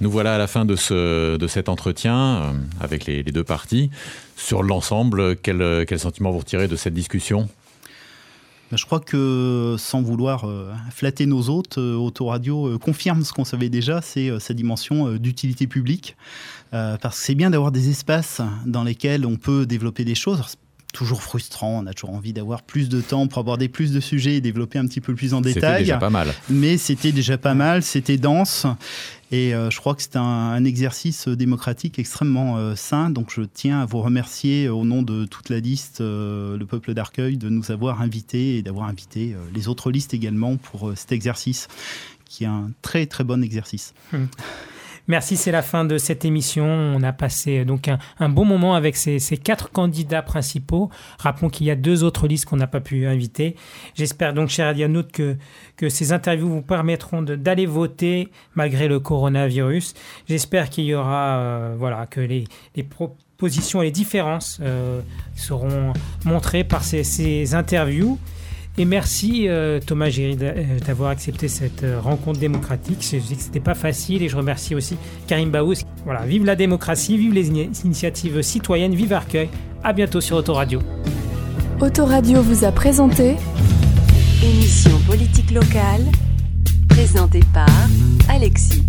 Nous voilà à la fin de, ce, de cet entretien euh, avec les, deux parties. Sur l'ensemble, quel, quel sentiment vous retirez de cette discussion? Bah, je crois que sans vouloir euh, flatter nos hôtes, euh, Autoradio confirme ce qu'on savait déjà, c'est sa dimension d'utilité publique. parce que c'est bien d'avoir des espaces dans lesquels on peut développer des choses toujours frustrant. On a toujours envie d'avoir plus de temps pour aborder plus de sujets et développer un petit peu plus en détail. C'était déjà pas mal. Mais c'était déjà pas mal, c'était dense. Et euh, je crois que c'est un, exercice démocratique extrêmement euh, sain. Donc je tiens à vous remercier au nom de toute la liste, euh, le peuple d'Arcueil, de nous avoir invités et d'avoir invité les autres listes également pour cet exercice, qui est un très très bon exercice. Hum. Merci, c'est la fin de cette émission. On a passé euh, donc un, bon moment avec ces, quatre candidats principaux. Rappelons qu'il y a deux autres listes qu'on n'a pas pu inviter. J'espère donc, cher Adianout, que, que ces interviews vous permettront d'aller voter malgré le coronavirus. J'espère qu'il y aura, euh, voilà, que les, propositions et les différences euh, seront montrées par ces interviews. Et merci euh, Thomas Géry euh, d'avoir accepté cette euh, rencontre démocratique. Je sais que c'était pas facile et je remercie aussi Karim Baous. Voilà, vive la démocratie, vive les initiatives citoyennes, vive Arcueil. À bientôt sur Autoradio. Autoradio vous a présenté émission politique locale présentée par Alexis.